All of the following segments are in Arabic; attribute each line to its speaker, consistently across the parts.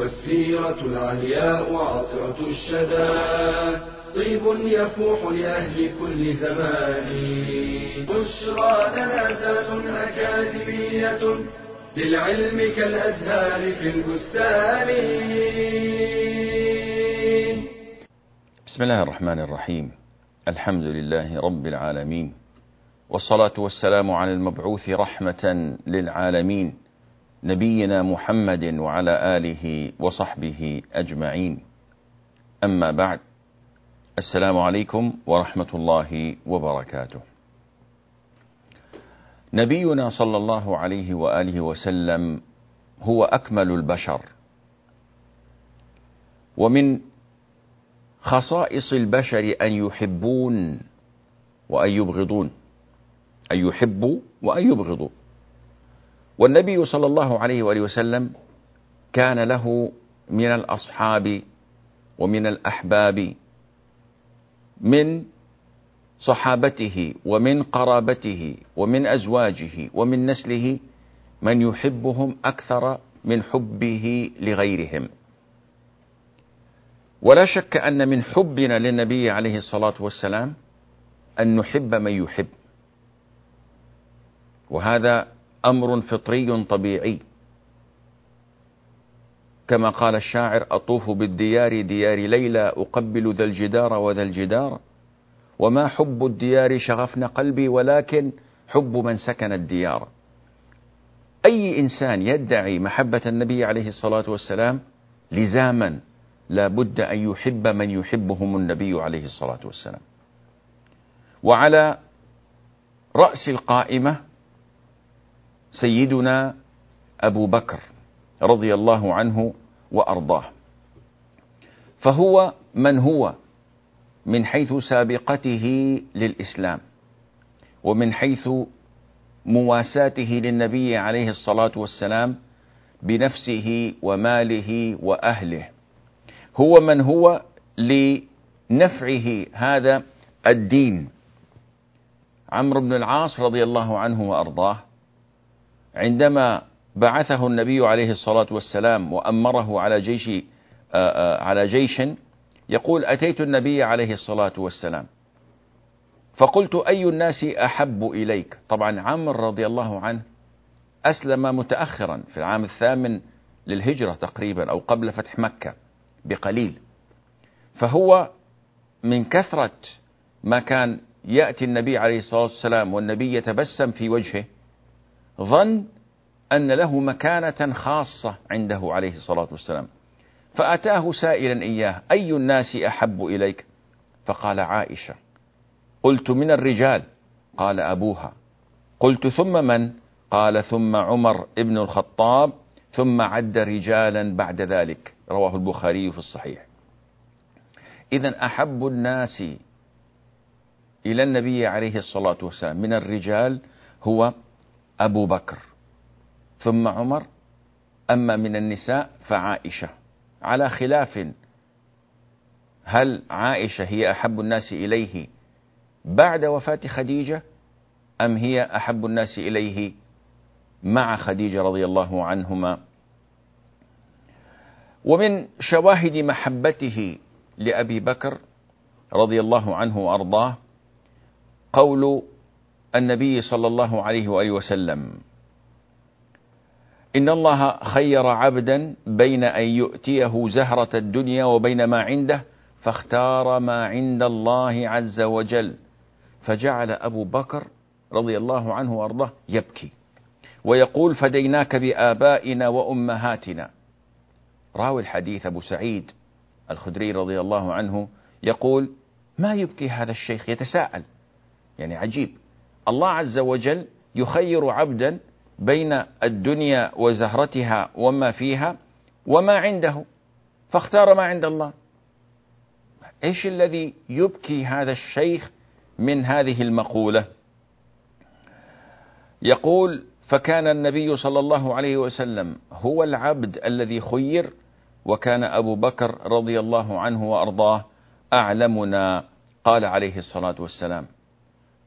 Speaker 1: والسيرة العلياء عطرة الشدى. طيب يفوح لأهل كل زمان. بشرى لنا ذات أكاديمية للعلم كالأزهار في البستان.
Speaker 2: بسم الله الرحمن الرحيم. الحمد لله رب العالمين. والصلاة والسلام على المبعوث رحمة للعالمين. نبينا محمد وعلى آله وصحبه أجمعين. أما بعد السلام عليكم ورحمة الله وبركاته. نبينا صلى الله عليه وآله وسلم هو أكمل البشر. ومن خصائص البشر أن يحبون وأن يبغضون. أن يحبوا وأن يبغضوا. والنبي صلى الله عليه وآله وسلم كان له من الأصحاب ومن الأحباب من صحابته ومن قرابته ومن أزواجه ومن نسله من يحبهم أكثر من حبه لغيرهم. ولا شك أن من حبنا للنبي عليه الصلاة والسلام أن نحب من يحب. وهذا أمر فطري طبيعي. كما قال الشاعر أطوف بالديار ديار ليلى أقبل ذا الجدار وذا الجدار. وما حب الديار شغفن قلبي ولكن حب من سكن الديار. أي إنسان يدعي محبة النبي عليه الصلاة والسلام لزاما لا بد أن يحب من يحبهم النبي عليه الصلاة والسلام. وعلى رأس القائمة سيدنا أبو بكر رضي الله عنه وأرضاه. فهو من هو من حيث سابقته للإسلام ومن حيث مواساته للنبي عليه الصلاة والسلام بنفسه وماله وأهله. هو من هو لنفعه هذا الدين. عمرو بن العاص رضي الله عنه وأرضاه عندما بعثه النبي عليه الصلاة والسلام وأمره على جيش على جيش يقول أتيت النبي عليه الصلاة والسلام. فقلت أي الناس أحب إليك؟ طبعا عمرو رضي الله عنه أسلم متأخرا في العام الثامن للهجرة تقريبا أو قبل فتح مكة بقليل. فهو من كثرة ما كان يأتي النبي عليه الصلاة والسلام والنبي يتبسم في وجهه ظن أن له مكانة خاصة عنده عليه الصلاة والسلام. فأتاه سائلا إياه أي الناس أحب إليك؟ فقال عائشة قلت من الرجال. قال أبوها قلت ثم من؟ قال ثم عمر ابن الخطاب ثم عد رجالا بعد ذلك. رواه البخاري في الصحيح. إذا أحب الناس إلى النبي عليه الصلاة والسلام من الرجال هو أبو بكر ثم عمر أما من النساء فعائشة. على خلاف هل عائشة هي أحب الناس إليه بعد وفاة خديجة أم هي أحب الناس إليه مع خديجة رضي الله عنهما؟ ومن شواهد محبته لأبي بكر رضي الله عنه وأرضاه قول النبي صلى الله عليه وآله وسلم. إن الله خير عبدا بين أن يؤتيه زهرة الدنيا وبين ما عنده فاختار ما عند الله عز وجل. فجعل أبو بكر رضي الله عنه وأرضاه يبكي. ويقول فديناك بآبائنا وأمهاتنا. راوي الحديث أبو سعيد الخدري رضي الله عنه يقول ما يبكي هذا الشيخ يتساءل. يعني عجيب. الله عز وجل يخير عبدا بين الدنيا وزهرتها وما فيها وما عنده فاختار ما عند الله. إيش الذي يبكي هذا الشيخ من هذه المقولة؟ يقول فكان النبي صلى الله عليه وسلم هو العبد الذي خير وكان أبو بكر رضي الله عنه وأرضاه أعلمنا. قال عليه الصلاة والسلام.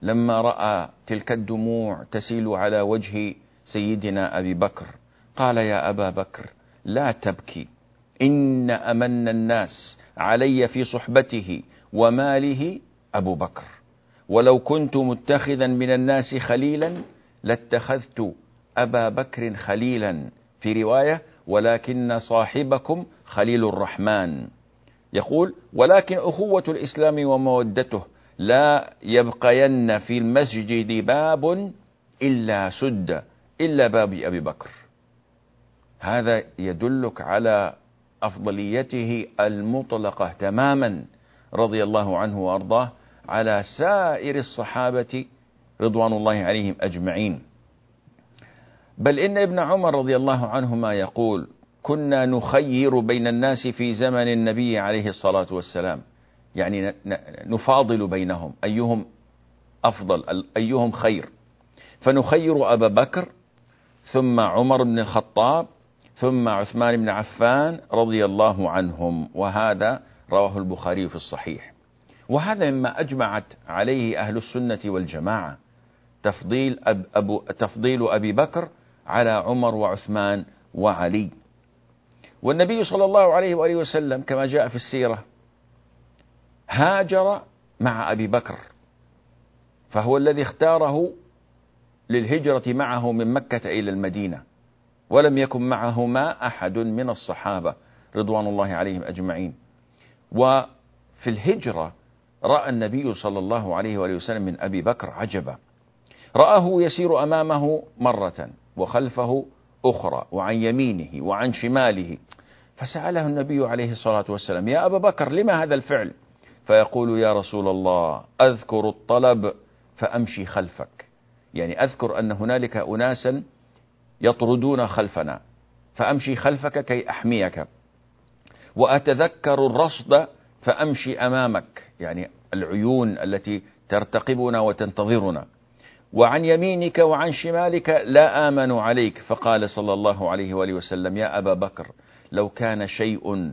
Speaker 2: لما رأى تلك الدموع تسيل على وجه سيدنا أبي بكر قال يا أبا بكر لا تبكي إن أمن الناس علي في صحبته وماله أبو بكر. ولو كنت متخذا من الناس خليلا لاتخذت أبا بكر خليلا في رواية ولكن صاحبكم خليل الرحمن. يقول ولكن أخوة الإسلام ومودته لا يبقين في المسجد باب إلا سد إلا باب أبي بكر. هذا يدلك على أفضليته المطلقة تماما رضي الله عنه وأرضاه على سائر الصحابة رضوان الله عليهم أجمعين. بل إن ابن عمر رضي الله عنهما يقول كنا نخير بين الناس في زمن النبي عليه الصلاة والسلام. يعني نفاضل بينهم أيهم أفضل أيهم خير. فنخير أبا بكر ثم عمر بن الخطاب ثم عثمان بن عفان رضي الله عنهم وهذا رواه البخاري في الصحيح. وهذا مما أجمعت عليه أهل السنة والجماعة تفضيل أب أبو تفضيل أبي بكر على عمر وعثمان وعلي. والنبي صلى الله عليه وآله وسلم كما جاء في السيرة هاجر مع أبي بكر فهو الذي اختاره للهجرة معه من مكة إلى المدينة ولم يكن معهما أحد من الصحابة رضوان الله عليهم أجمعين. وفي الهجرة رأى النبي صلى الله عليه وآله وسلم من أبي بكر عجبا. رآه يسير أمامه مرة وخلفه أخرى وعن يمينه وعن شماله فسأله النبي عليه الصلاة والسلام يا أبا بكر لما هذا الفعل؟ فيقول يا رسول الله أذكر الطلب فأمشي خلفك. يعني أذكر أن هنالك اناسا يطردون خلفنا فأمشي خلفك كي أحميك. وأتذكر الرصد فأمشي أمامك. يعني العيون التي ترتقبنا وتنتظرنا. وعن يمينك وعن شمالك لا آمن عليك. فقال صلى الله عليه وآله وسلم يا أبا بكر لو كان شيء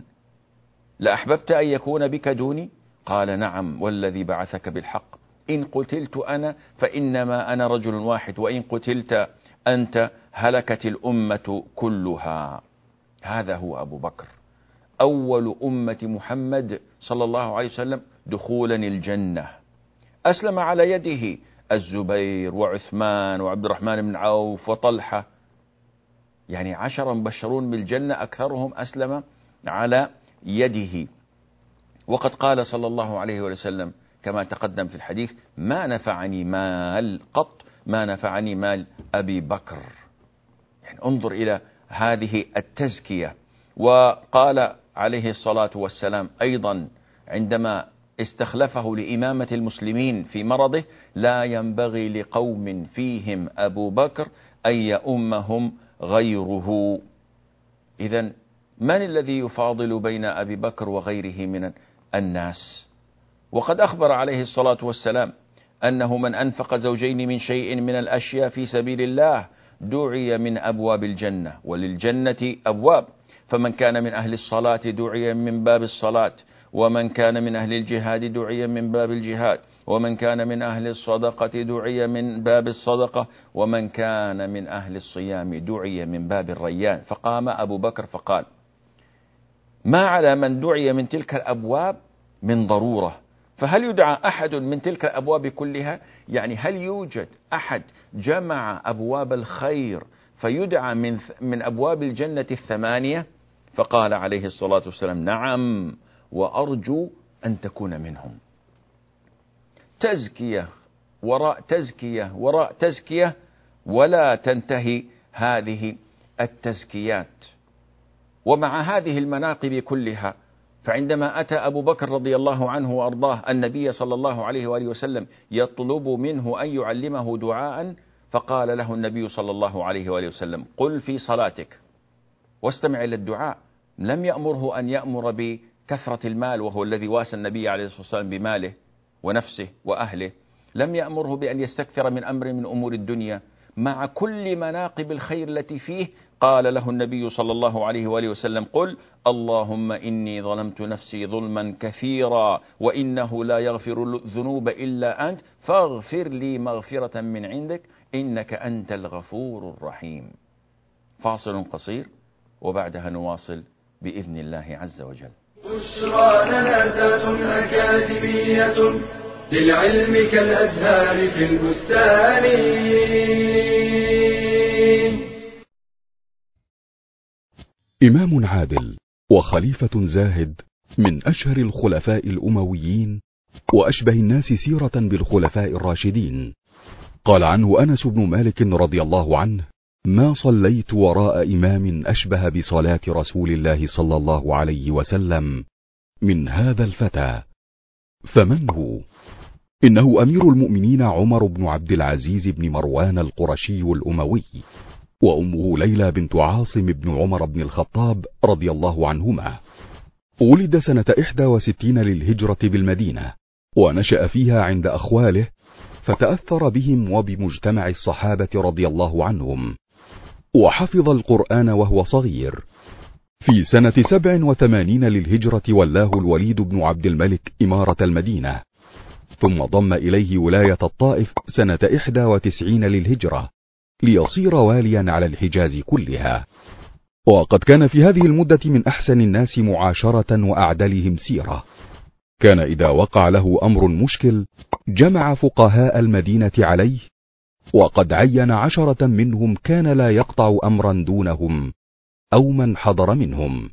Speaker 2: لأحببت أن يكون بك دوني؟ قال نعم والذي بعثك بالحق. إن قتلت أنا فإنما أنا رجل واحد وإن قتلت أنت هلكت الأمة كلها. هذا هو أبو بكر. أول أمة محمد صلى الله عليه وسلم دخولا الجنة. أسلم على يده الزبير وعثمان وعبد الرحمن بن عوف وطلحة. يعني عشرة مبشرون بالجنة أكثرهم أسلم على يده. وقد قال صلى الله عليه وسلم كما تقدم في الحديث ما نفعني مال قط ما نفعني مال أبي بكر. يعني انظر إلى هذه التزكية. وقال عليه الصلاة والسلام أيضا عندما استخلفه لإمامة المسلمين في مرضه لا ينبغي لقوم فيهم أبو بكر أن يؤمهم غيره. إذا من الذي يفاضل بين أبي بكر وغيره من الناس. وقد أخبر عليه الصلاة والسلام أنه من أنفق زوجين من شيء من الأشياء في سبيل الله دعي من أبواب الجنة وللجنة أبواب. فمن كان من أهل الصلاة دعي من باب الصلاة ومن كان من أهل الجهاد دعي من باب الجهاد ومن كان من أهل الصدقة دعي من باب الصدقة ومن كان من أهل الصيام دعي من باب الريان. فقام أبو بكر فقال ما على من دعي من تلك الأبواب من ضرورة. فهل يدعى أحد من تلك الأبواب كلها؟ يعني هل يوجد أحد جمع أبواب الخير فيدعى من, من أبواب الجنة الثمانية؟ فقال عليه الصلاة والسلام نعم وأرجو أن تكون منهم. تزكية وراء تزكية وراء تزكية ولا تنتهي هذه التزكيات. ومع هذه المناقب كلها فعندما أتى أبو بكر رضي الله عنه وأرضاه النبي صلى الله عليه وآله وسلم يطلب منه أن يعلمه دعاء فقال له النبي صلى الله عليه وآله وسلم قل في صلاتك واستمع إلى الدعاء لم يأمره أن يأمر بكثرة المال وهو الذي واسى النبي عليه الصلاة والسلام بماله ونفسه وأهله لم يأمره بأن يستكثر من أمر من أمور الدنيا مع كل مناقب الخير التي فيه قال له النبي صلى الله عليه وآله وسلم قل اللهم إني ظلمت نفسي ظلما كثيرا وإنه لا يغفر الذنوب إلا أنت فاغفر لي مغفرة من عندك إنك أنت الغفور الرحيم. فاصل قصير وبعدها نواصل بإذن الله عز وجل.
Speaker 1: بشرى لنا أكاديمية للعلم كالأزهار في البستان.
Speaker 3: إمام عادل وخليفة زاهد من أشهر الخلفاء الأمويين وأشبه الناس سيرة بالخلفاء الراشدين. قال عنه أنس بن مالك رضي الله عنه ما صليت وراء إمام أشبه بصلاة رسول الله صلى الله عليه وسلم من هذا الفتى. فمن هو؟ إنه أمير المؤمنين عمر بن عبد العزيز بن مروان القرشي الأموي. وأمه ليلى بنت عاصم بن عمر بن الخطاب رضي الله عنهما. ولد سنة إحدى وستين للهجرة بالمدينة ونشأ فيها عند أخواله فتأثر بهم وبمجتمع الصحابة رضي الله عنهم. وحفظ القرآن وهو صغير. في سنة سبع وثمانين للهجرة ولاه الوليد بن عبد الملك إمارة المدينة. ثم ضم إليه ولاية الطائف سنة إحدى وتسعين للهجرة. ليصير واليا على الحجاز كلها. وقد كان في هذه المدة من أحسن الناس معاشرة وأعدلهم سيرة. كان إذا وقع له أمر مشكل جمع فقهاء المدينة عليه وقد عين عشرة منهم كان لا يقطع أمرا دونهم أو من حضر منهم.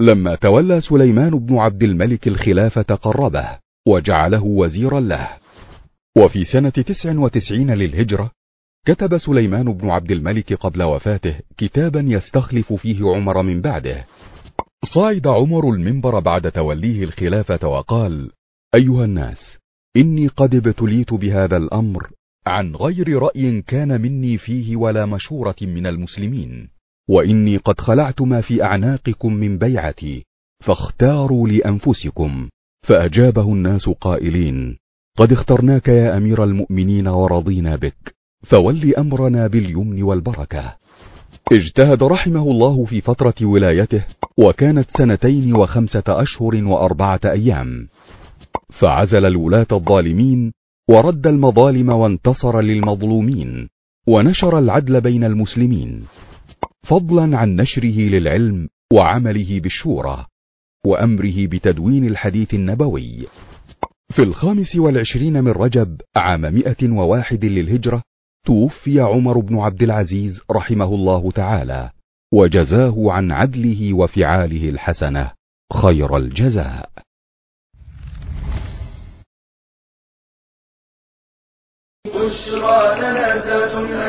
Speaker 3: لما تولى سليمان بن عبد الملك الخلافة قربه وجعله وزيرا له. وفي سنة تسع وتسعين للهجرة كتب سليمان بن عبد الملك قبل وفاته كتابا يستخلف فيه عمر من بعده. صعد عمر المنبر بعد توليه الخلافة وقال أيها الناس إني قد ابتليت بهذا الأمر عن غير رأي كان مني فيه ولا مشورة من المسلمين وإني قد خلعت ما في أعناقكم من بيعتي فاختاروا لأنفسكم فأجابه الناس قائلين قد اخترناك يا أمير المؤمنين ورضينا بك فول أمرنا باليمن والبركة. اجتهد رحمه الله في فترة ولايته وكانت سنتين وخمسة أشهر وأربعة أيام. فعزل الولاة الظالمين ورد المظالم وانتصر للمظلومين ونشر العدل بين المسلمين. فضلا عن نشره للعلم وعمله بالشورى وأمره بتدوين الحديث النبوي. في الخامس والعشرين من رجب عام مئة وواحد للهجرة توفي عمر بن عبد العزيز رحمه الله تعالى وجزاه عن عدله وفعاله الحسنة خير الجزاء.
Speaker 1: بشرى لنا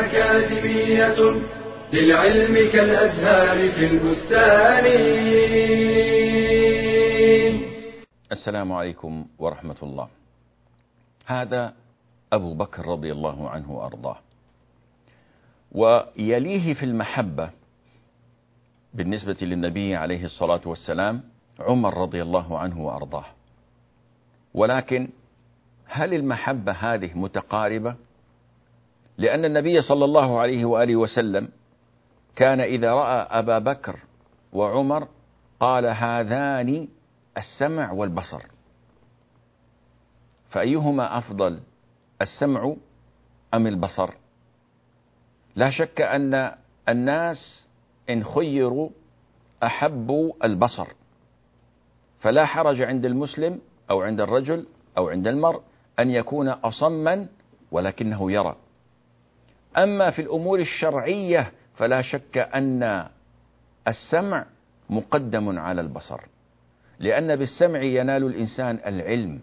Speaker 1: أكاديمية للعلم كالأزهار في البستان.
Speaker 2: السلام عليكم ورحمة الله. هذا أبو بكر رضي الله عنه وأرضاه. ويليه في المحبة بالنسبة للنبي عليه الصلاة والسلام عمر رضي الله عنه وأرضاه. ولكن هل المحبة هذه متقاربة؟ لأن النبي صلى الله عليه وآله وسلم كان إذا رأى أبا بكر وعمر قال هذان السمع والبصر. فأيهما أفضل؟ السمع أم البصر؟ لا شك أن الناس إن خيروا أحبوا البصر. فلا حرج عند المسلم أو عند الرجل أو عند المرء أن يكون أصما ولكنه يرى. أما في الأمور الشرعية فلا شك أن السمع مقدم على البصر لأن بالسمع ينال الإنسان العلم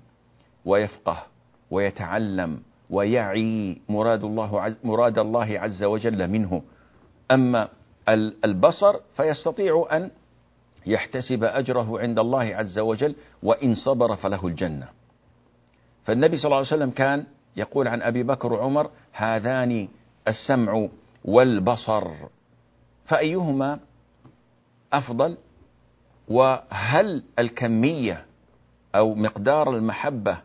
Speaker 2: ويفقه ويتعلم ويعي مراد الله عز مراد الله عز وجل منه. أما البصر فيستطيع أن يحتسب أجره عند الله عز وجل وإن صبر فله الجنة. فالنبي صلى الله عليه وسلم كان يقول عن أبي بكر وعمر هذان السمع والبصر. فأيهما أفضل؟ وهل الكمية أو مقدار المحبة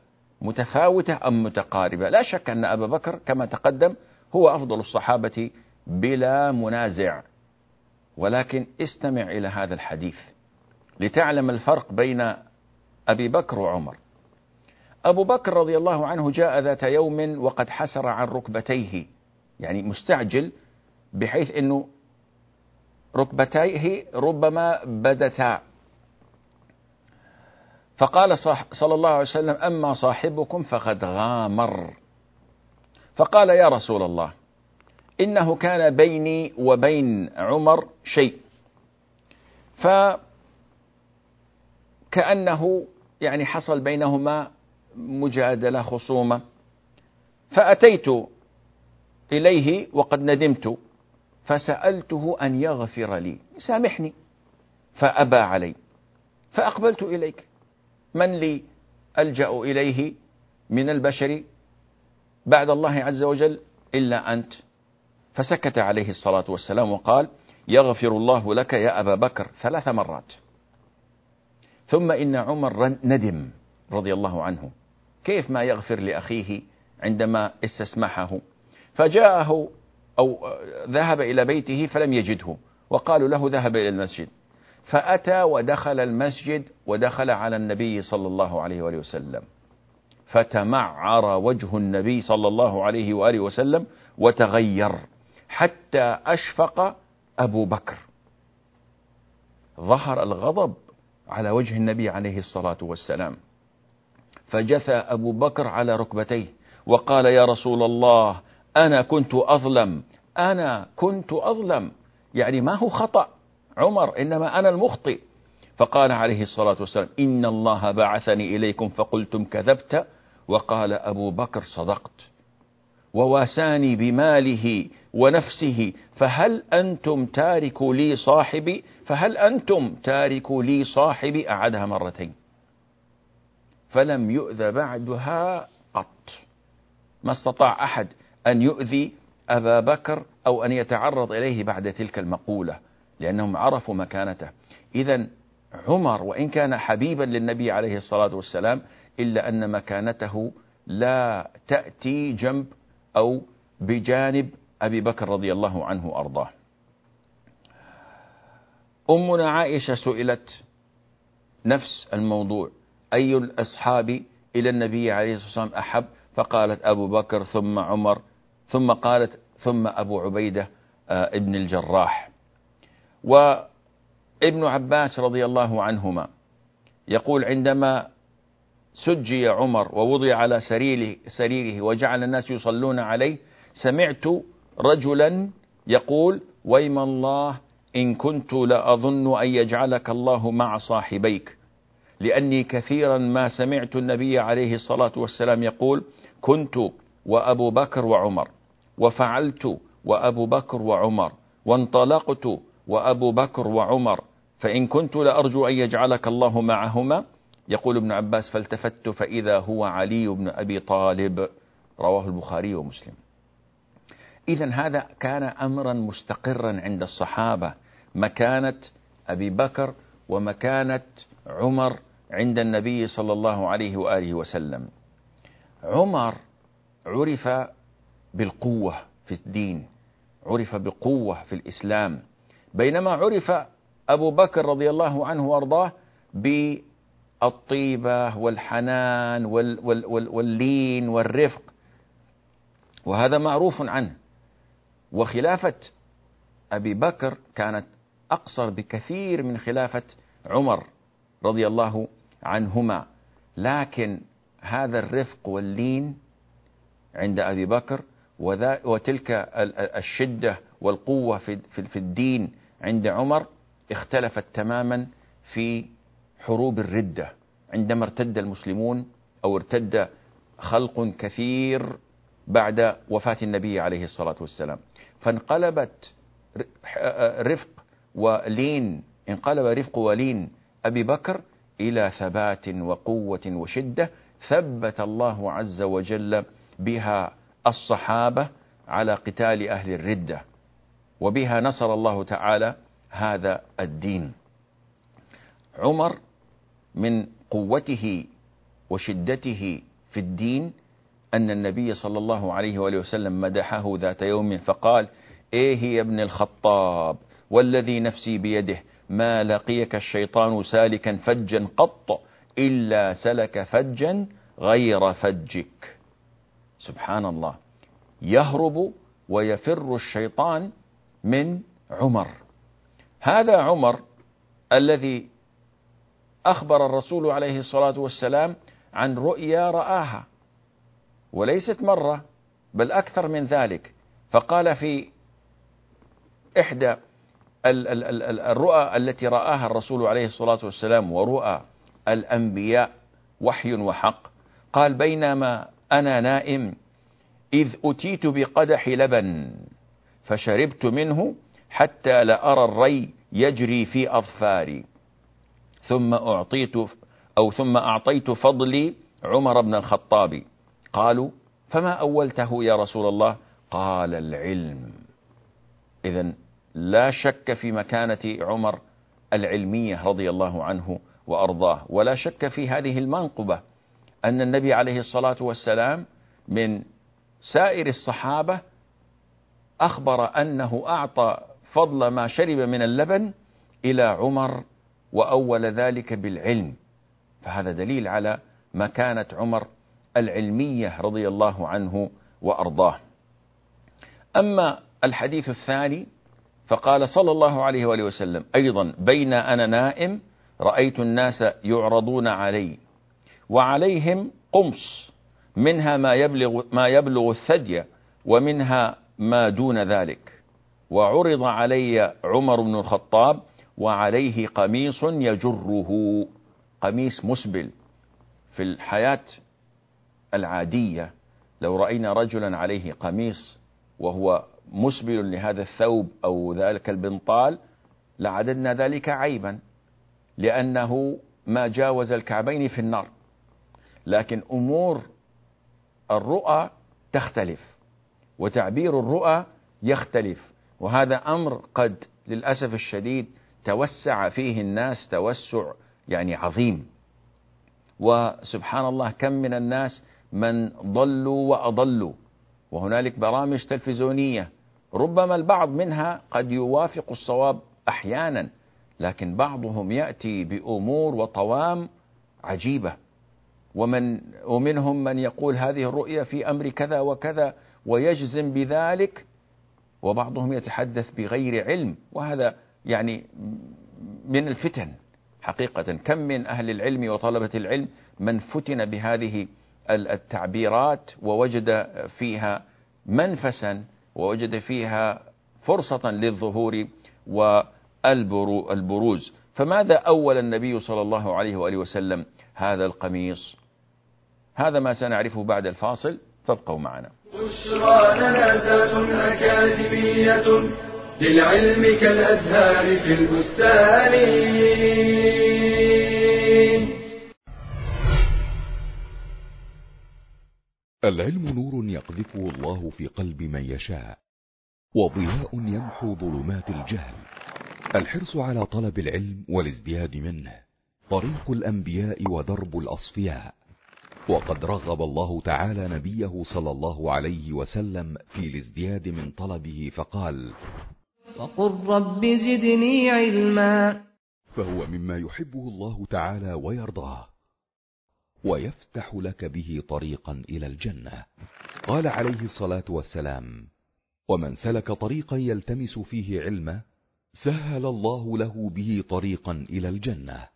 Speaker 2: متفاوتة أم متقاربة. لا شك أن أبا بكر كما تقدم هو أفضل الصحابة بلا منازع. ولكن استمع إلى هذا الحديث لتعلم الفرق بين أبي بكر وعمر. أبو بكر رضي الله عنه جاء ذات يوم وقد حسر عن ركبتيه يعني مستعجل بحيث أنه ركبتيه ربما بدتا. فقال صلى الله عليه وسلم أما صاحبكم فقد غامر. فقال يا رسول الله إنه كان بيني وبين عمر شيء. فكأنه يعني حصل بينهما مجادلة خصومة. فأتيت إليه وقد ندمت فسألته أن يغفر لي. سامحني فأبى علي فأقبلت إليك. من لي ألجأ إليه من البشر بعد الله عز وجل إلا أنت؟ فسكت عليه الصلاة والسلام وقال يغفر الله لك يا أبا بكر ثلاث مرات. ثم إن عمر ندم رضي الله عنه. كيف ما يغفر لأخيه عندما استسمحه؟ فجاءه أو ذهب إلى بيته فلم يجده وقالوا له ذهب إلى المسجد. فأتى ودخل المسجد ودخل على النبي صلى الله عليه وآله وسلم. فتمعر وجه النبي صلى الله عليه وآله وسلم وتغير حتى أشفق أبو بكر. ظهر الغضب على وجه النبي عليه الصلاة والسلام. فجثى أبو بكر على ركبتيه وقال يا رسول الله أنا كنت أظلم أنا كنت أظلم. يعني ما هو خطأ. عمر إنما أنا المخطئ. فقال عليه الصلاة والسلام إن الله بعثني إليكم فقلتم كذبت وقال أبو بكر صدقت. وواساني بماله ونفسه فهل أنتم تاركوا لي صاحبي؟ فهل أنتم تاركوا لي صاحبي؟ أعدها مرتين. فلم يؤذى بعدها قط. ما استطاع أحد أن يؤذي أبا بكر أو أن يتعرض إليه بعد تلك المقولة. لأنهم عرفوا مكانته. إذا عمر وإن كان حبيبا للنبي عليه الصلاة والسلام إلا أن مكانته لا تأتي جنب أو بجانب أبي بكر رضي الله عنه وأرضاه. أمنا عائشة سئلت نفس الموضوع. أي الأصحاب إلى النبي عليه الصلاة والسلام أحب؟ فقالت أبو بكر ثم عمر ثم قالت ثم أبو عبيدة آه، ابن الجراح. وابن عباس رضي الله عنهما يقول عندما سجي عمر ووضع على سريره, سريره وجعل الناس يصلون عليه سمعت رجلا يقول ويم الله إن كنت لأظن أن يجعلك الله مع صاحبيك. لأني كثيرا ما سمعت النبي عليه الصلاة والسلام يقول كنت وأبو بكر وعمر وفعلت وأبو بكر وعمر وانطلقت وأبو بكر وعمر فإن كنت لأرجو أن يجعلك الله معهما. يقول ابن عباس فالتفت فإذا هو علي بن أبي طالب. رواه البخاري ومسلم. إذا هذا كان أمرا مستقرا عند الصحابة. مكانة أبي بكر ومكانة عمر عند النبي صلى الله عليه وآله وسلم. عمر عرف بالقوة في الدين عرف بقوة في الإسلام. بينما عرف أبو بكر رضي الله عنه وأرضاه بالطيبة والحنان واللين والرفق. وهذا معروف عنه. وخلافة أبي بكر كانت أقصر بكثير من خلافة عمر رضي الله عنهما. لكن هذا الرفق واللين عند أبي بكر وتلك الشدة والقوة في الدين عند عمر اختلفت تماما في حروب الردة. عندما ارتد المسلمون أو ارتد خلق كثير بعد وفاة النبي عليه الصلاة والسلام. فانقلبت رفق ولين انقلب رفق ولين أبي بكر إلى ثبات وقوة وشدة ثبت الله عز وجل بها الصحابة على قتال أهل الردة. وبها نصر الله تعالى هذا الدين. عمر من قوته وشدته في الدين أن النبي صلى الله عليه وآله وسلم مدحه ذات يوم فقال إيه يا ابن الخطاب؟ والذي نفسي بيده ما لقيك الشيطان سالكا فجا قط إلا سلك فجا غير فجك. سبحان الله. يهرب ويفر الشيطان من عمر. هذا عمر الذي أخبر الرسول عليه الصلاة والسلام عن رؤيا رآها وليست مرة بل أكثر من ذلك. فقال في إحدى الرؤى التي رآها الرسول عليه الصلاة والسلام ورؤى الأنبياء وحي وحق قال بينما أنا نائم إذ أتيت بقدح لبن. فشربت منه حتى لأرى الري يجري في أظفاري. ثم أعطيت أو ثم أعطيت فضلي عمر بن الخطاب. قالوا فما أولته يا رسول الله؟ قال العلم. إذا لا شك في مكانة عمر العلمية رضي الله عنه وأرضاه ولا شك في هذه المنقبة أن النبي عليه الصلاة والسلام من سائر الصحابة أخبر أنه أعطى فضل ما شرب من اللبن إلى عمر وأول ذلك بالعلم. فهذا دليل على مكانة عمر العلمية رضي الله عنه وأرضاه. أما الحديث الثاني فقال صلى الله عليه وآله وسلم أيضا بين أنا نائم رأيت الناس يعرضون علي وعليهم قمص منها ما يبلغ, ما يبلغ الثدي ومنها ما دون ذلك. وعرض علي عمر بن الخطاب وعليه قميص يجره. قميص مسبل في الحياة العادية. لو رأينا رجلا عليه قميص وهو مسبل لهذا الثوب أو ذلك البنطال لعددنا ذلك عيبا لأنه ما جاوز الكعبين في النار. لكن أمور الرؤى تختلف. وتعبير الرؤى يختلف. وهذا أمر قد للأسف الشديد توسع فيه الناس توسع يعني عظيم. وسبحان الله كم من الناس من ضلوا وأضلوا. وهنالك برامج تلفزيونية ربما البعض منها قد يوافق الصواب أحيانا لكن بعضهم يأتي بأمور وطوام عجيبة. ومن ومنهم من يقول هذه الرؤية في أمر كذا وكذا ويجزم بذلك وبعضهم يتحدث بغير علم وهذا يعني من الفتن حقيقة. كم من أهل العلم وطلبة العلم من فتن بهذه التعبيرات ووجد فيها منفسا ووجد فيها فرصة للظهور والبروز فماذا أول النبي صلى الله عليه وآله وسلم؟ هذا القميص. هذا ما سنعرفه بعد الفاصل فابقوا معنا.
Speaker 1: بشرى لنا أكاديمية للعلم كالأزهار في البستان.
Speaker 3: العلم نور يقذفه الله في قلب من يشاء وضياء يمحو ظلمات الجهل. الحرص على طلب العلم والازدياد منه طريق الأنبياء ودرب الأصفياء. وقد رغب الله تعالى نبيه صلى الله عليه وسلم في الازدياد من طلبه فقال
Speaker 4: فقل رب زدني علما.
Speaker 3: فهو مما يحبه الله تعالى ويرضاه ويفتح لك به طريقا إلى الجنة. قال عليه الصلاة والسلام ومن سلك طريقا يلتمس فيه علما سهل الله له به طريقا إلى الجنة.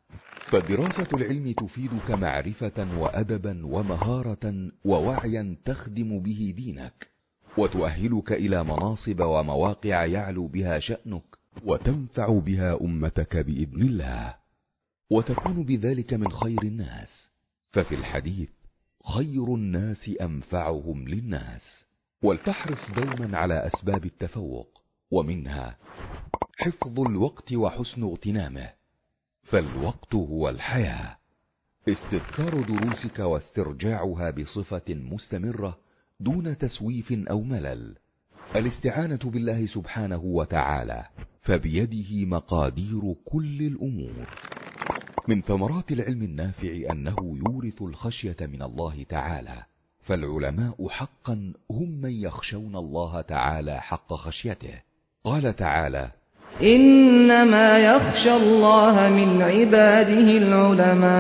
Speaker 3: فدراسة العلم تفيدك معرفه وادبا ومهارة ووعيا تخدم به دينك وتؤهلك إلى مناصب ومواقع يعلو بها شأنك وتنفع بها أمتك بإذن الله وتكون بذلك من خير الناس. ففي الحديث خير الناس أنفعهم للناس ولتحرص دوما على أسباب التفوق ومنها حفظ الوقت وحسن اغتنامه فالوقت هو الحياة. استذكار دروسك واسترجاعها بصفة مستمرة دون تسويف أو ملل. الاستعانة بالله سبحانه وتعالى فبيده مقادير كل الأمور. من ثمرات العلم النافع أنه يورث الخشية من الله تعالى فالعلماء حقا هم من يخشون الله تعالى حق خشيته. قال تعالى
Speaker 4: إنما يخشى الله من عباده العلماء.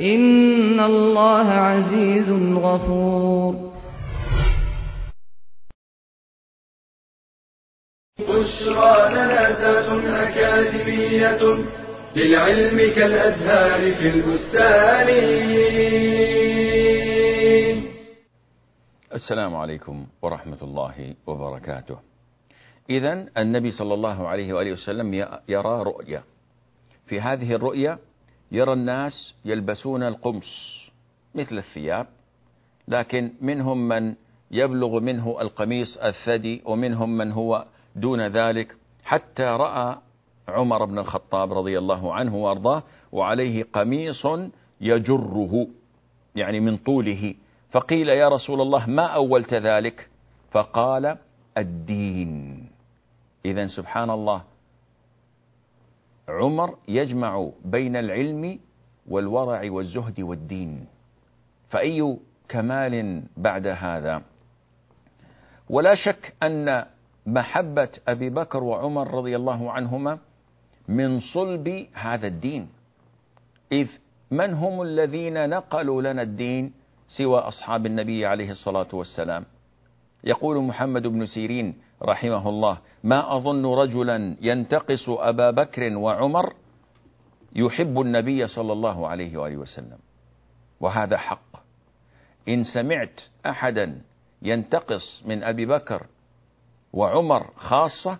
Speaker 4: إن الله عزيز غفور.
Speaker 1: بشرى لنا ذات أكاديمية للعلم كالأزهار في البستان.
Speaker 2: السلام عليكم ورحمة الله وبركاته. إذا النبي صلى الله عليه وآله وسلم يرى رؤيا. في هذه الرؤيا يرى الناس يلبسون القمص مثل الثياب لكن منهم من يبلغ منه القميص الثدي ومنهم من هو دون ذلك. حتى رأى عمر بن الخطاب رضي الله عنه وأرضاه وعليه قميص يجره يعني من طوله. فقيل يا رسول الله ما أولت ذلك؟ فقال الدين. إذا سبحان الله عمر يجمع بين العلم والورع والزهد والدين. فأي كمال بعد هذا؟ ولا شك أن محبة أبي بكر وعمر رضي الله عنهما من صلب هذا الدين. إذ من هم الذين نقلوا لنا الدين سوى أصحاب النبي عليه الصلاة والسلام؟ يقول محمد بن سيرين رحمه الله ما أظن رجلا ينتقص أبا بكر وعمر يحب النبي صلى الله عليه وآله وسلم. وهذا حق. إن سمعت أحدا ينتقص من أبي بكر وعمر خاصة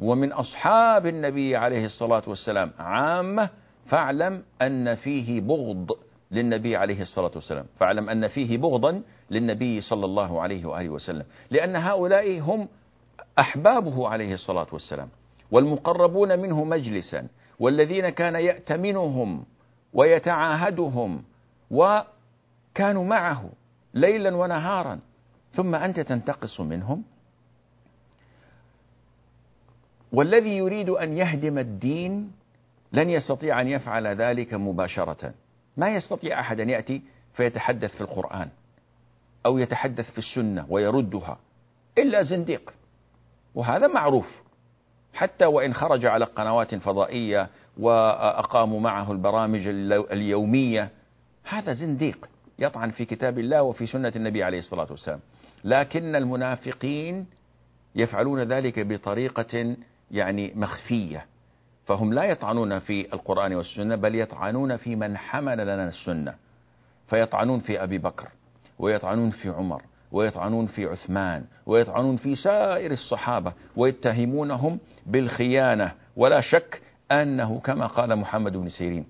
Speaker 2: ومن أصحاب النبي عليه الصلاة والسلام عامة فاعلم أن فيه بغض للنبي عليه الصلاة والسلام. فاعلم أن فيه بغضا للنبي صلى الله عليه وآله وسلم. لأن هؤلاء هم أحبابه عليه الصلاة والسلام والمقربون منه مجلسا والذين كان يأتمنهم ويتعاهدهم وكانوا معه ليلا ونهارا ثم أنت تنتقص منهم. والذي يريد أن يهدم الدين لن يستطيع أن يفعل ذلك مباشرة. ما يستطيع أحد أن يأتي فيتحدث في القرآن أو يتحدث في السنة ويردها إلا زنديق. وهذا معروف. حتى وإن خرج على قنوات فضائية وأقاموا معه البرامج اليومية هذا زنديق يطعن في كتاب الله وفي سنة النبي عليه الصلاة والسلام. لكن المنافقين يفعلون ذلك بطريقة يعني مخفية. فهم لا يطعنون في القرآن والسنة بل يطعنون في من حمل لنا السنة. فيطعنون في أبي بكر ويطعنون في عمر ويطعنون في عثمان ويطعنون في سائر الصحابة ويتهمونهم بالخيانة. ولا شك أنه كما قال محمد بن سيرين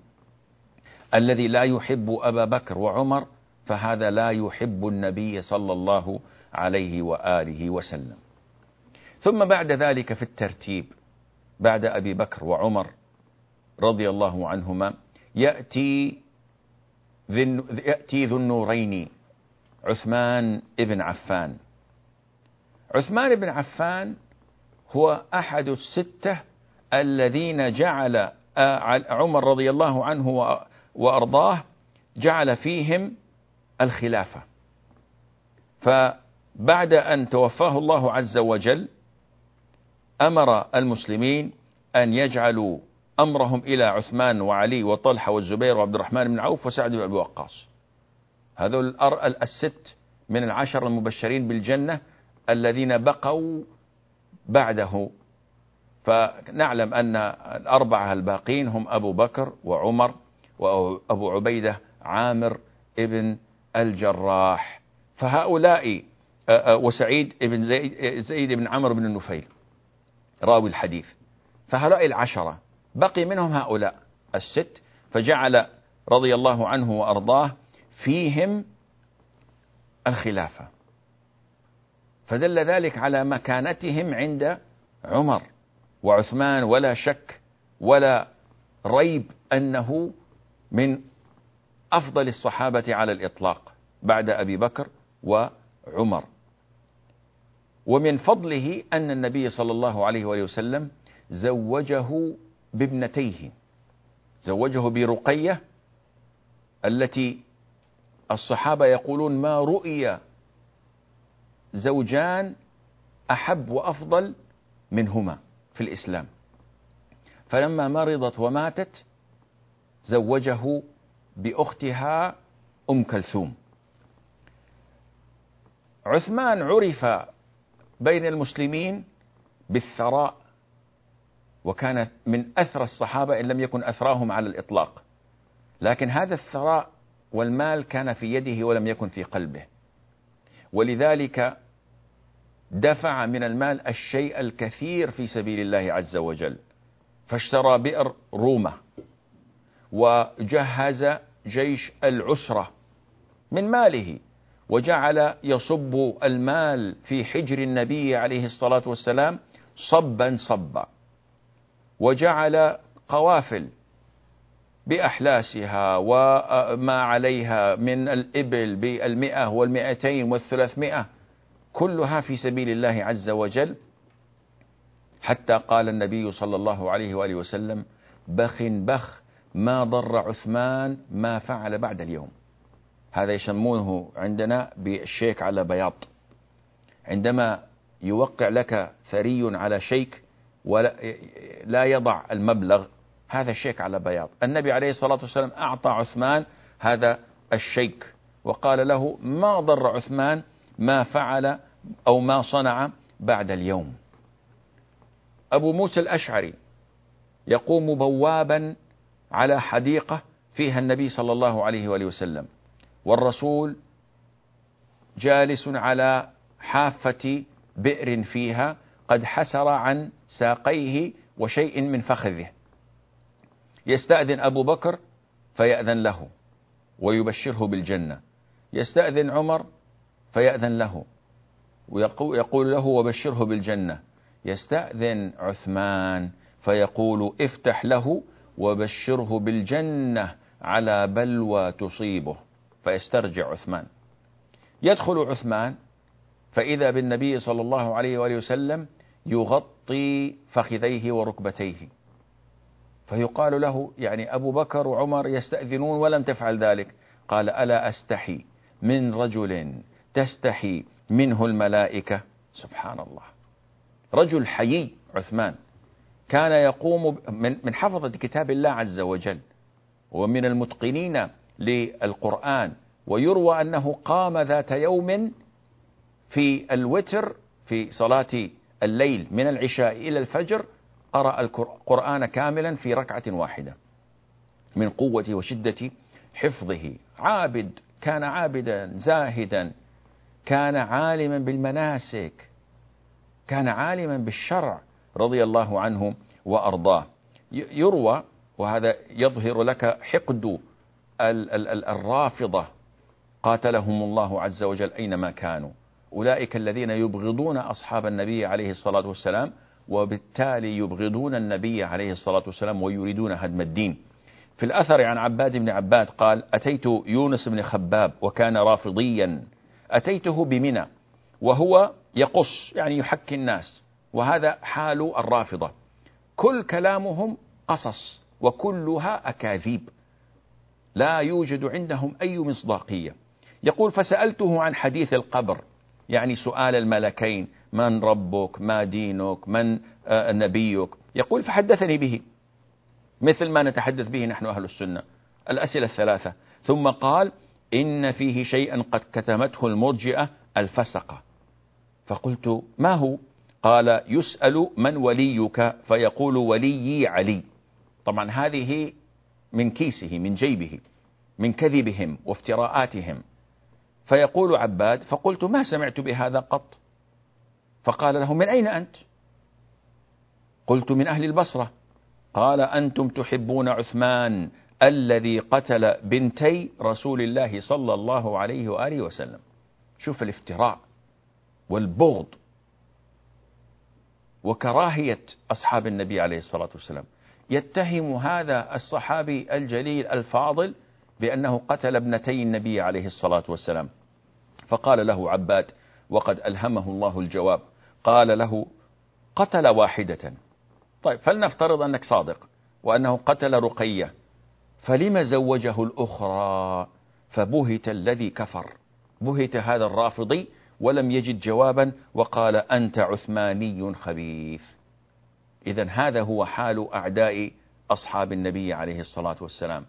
Speaker 2: الذي لا يحب أبا بكر وعمر فهذا لا يحب النبي صلى الله عليه وآله وسلم. ثم بعد ذلك في الترتيب بعد أبي بكر وعمر رضي الله عنهما يأتي يأتي ذو النورين عثمان بن عفان. عثمان بن عفان هو أحد الستة الذين جعل عمر رضي الله عنه وأرضاه جعل فيهم الخلافة. فبعد أن توفاه الله عز وجل أمر المسلمين أن يجعلوا أمرهم إلى عثمان وعلي وطلحة والزبير وعبد الرحمن بن عوف وسعد بن أبي وقاص. هذول الست من العشر المبشرين بالجنة الذين بقوا بعده. فنعلم أن الأربعة الباقين هم أبو بكر وعمر وأبو عبيدة عامر ابن الجراح. فهؤلاء وسعيد بن زيد, زيد بن عمرو بن النفيل راوي الحديث. فهؤلاء العشرة بقي منهم هؤلاء الست. فجعل رضي الله عنه وأرضاه فيهم الخلافة. فدل ذلك على مكانتهم عند عمر وعثمان ولا شك ولا ريب أنه من أفضل الصحابة على الإطلاق بعد أبي بكر وعمر. ومن فضله أن النبي صلى الله عليه وآله وسلم زوجه بابنتيه زوجه برقية التي الصحابة يقولون ما رؤي زوجان أحب وأفضل منهما في الإسلام. فلما مرضت وماتت زوجه بأختها أم كلثوم. عثمان عرف بين المسلمين بالثراء وكان من أثرى الصحابة إن لم يكن أثراهم على الإطلاق. لكن هذا الثراء والمال كان في يده ولم يكن في قلبه. ولذلك دفع من المال الشيء الكثير في سبيل الله عز وجل. فاشترى بئر رومة وجهز جيش العسرة من ماله وجعل يصب المال في حجر النبي عليه الصلاة والسلام صبا صبا. وجعل قوافل بأحلاسها وما عليها من الإبل بالمئة والمئتين والثلاثمائة كلها في سبيل الله عز وجل. حتى قال النبي صلى الله عليه وآله وسلم بخ بخ ما ضر عثمان ما فعل بعد اليوم. هذا يسمونه عندنا بالشيك على بياض. عندما يوقع لك ثري على شيك ولا لا يضع المبلغ هذا شيك على بياض. النبي عليه الصلاة والسلام أعطى عثمان هذا الشيك وقال له ما ضر عثمان ما فعل أو ما صنع بعد اليوم. أبو موسى الأشعري يقوم بوابا على حديقة فيها النبي صلى الله عليه وآله وسلم والرسول جالس على حافة بئر فيها قد حسر عن ساقيه وشيء من فخذه. يستأذن أبو بكر فيأذن له ويبشره بالجنة. يستأذن عمر فيأذن له ويقول له وبشره بالجنة. يستأذن عثمان فيقول افتح له وبشره بالجنة على بلوى تصيبه. فيسترجع عثمان. يدخل عثمان فإذا بالنبي صلى الله عليه وآله وسلم يغطي فخذيه وركبتيه. فيقال له يعني أبو بكر وعمر يستأذنون ولم تفعل ذلك. قال ألا أستحي؟ من رجل تستحي منه الملائكة؟ سبحان الله. رجل حيي عثمان. كان يقوم من حفظة كتاب الله عز وجل ومن المتقنين للقرآن ويروى أنه قام ذات يوم في الوتر في صلاة الليل من العشاء إلى الفجر قرأ القرآن كاملا في ركعة واحدة. من قوة وشدة حفظه. عابد كان عابدا زاهدا. كان عالما بالمناسك. كان عالما بالشرع رضي الله عنه وأرضاه. يروى وهذا يظهر لك حقد الرافضة. قاتلهم الله عز وجل أينما كانوا. أولئك الذين يبغضون أصحاب النبي عليه الصلاة والسلام وبالتالي يبغضون النبي عليه الصلاة والسلام ويريدون هدم الدين. في الأثر عن عباد بن عباد قال أتيت يونس بن خباب وكان رافضيا. أتيته بمنى وهو يقص يعني يحكي الناس. وهذا حال الرافضة. كل كلامهم قصص وكلها أكاذيب. لا يوجد عندهم أي مصداقية. يقول فسألته عن حديث القبر. يعني سؤال الملكين من ربك؟ ما دينك؟ من آه، نبيك؟ يقول فحدثني به. مثل ما نتحدث به نحن أهل السنة. الأسئلة الثلاثة. ثم قال إن فيه شيئا قد كتمته المرجئة الفسقة. فقلت ما هو؟ قال يسأل من وليك فيقول وليي علي. طبعا هذه من كيسه من جيبه من كذبهم وافتراءاتهم. فيقول عباد فقلت ما سمعت بهذا قط؟ فقال له من أين أنت؟ قلت من أهل البصرة. قال أنتم تحبون عثمان الذي قتل بنتي رسول الله صلى الله عليه وآله وسلم. شوف الافتراء والبغض وكراهية أصحاب النبي عليه الصلاة والسلام. يتهم هذا الصحابي الجليل الفاضل بأنه قتل ابنتي النبي عليه الصلاة والسلام. فقال له عباد وقد ألهمه الله الجواب قال له قتل واحدة. طيب فلنفترض أنك صادق وأنه قتل رقية فلم زوجه الأخرى؟ فبهت الذي كفر. بهت هذا الرافضي ولم يجد جوابا وقال أنت عثماني خبيث. إذا هذا هو حال أعداء أصحاب النبي عليه الصلاة والسلام.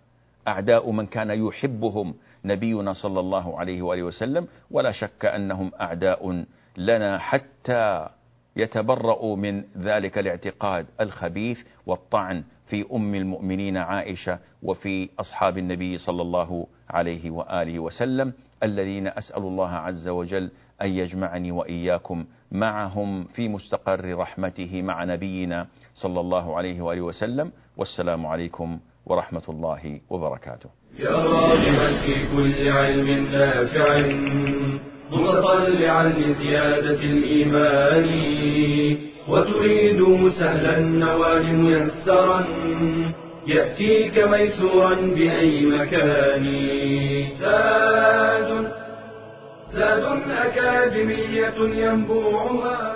Speaker 2: أعداء من كان يحبهم نبينا صلى الله عليه وآله وسلم ولا شك أنهم أعداء لنا حتى يتبرأوا من ذلك الاعتقاد الخبيث والطعن في أم المؤمنين عائشة وفي أصحاب النبي صلى الله عليه وآله وسلم الذين أسأل الله عز وجل أن يجمعني وإياكم معهم في مستقر رحمته مع نبينا صلى الله عليه وآله وسلم والسلام عليكم ورحمة الله وبركاته.
Speaker 1: يا راغبا في كل علم نافع متطلعا لزيادة الإيمان وتريد سهلا النوال ميسرا يأتيك ميسورا بأي مكان. زاد زاد أكاديمية ينبوعها.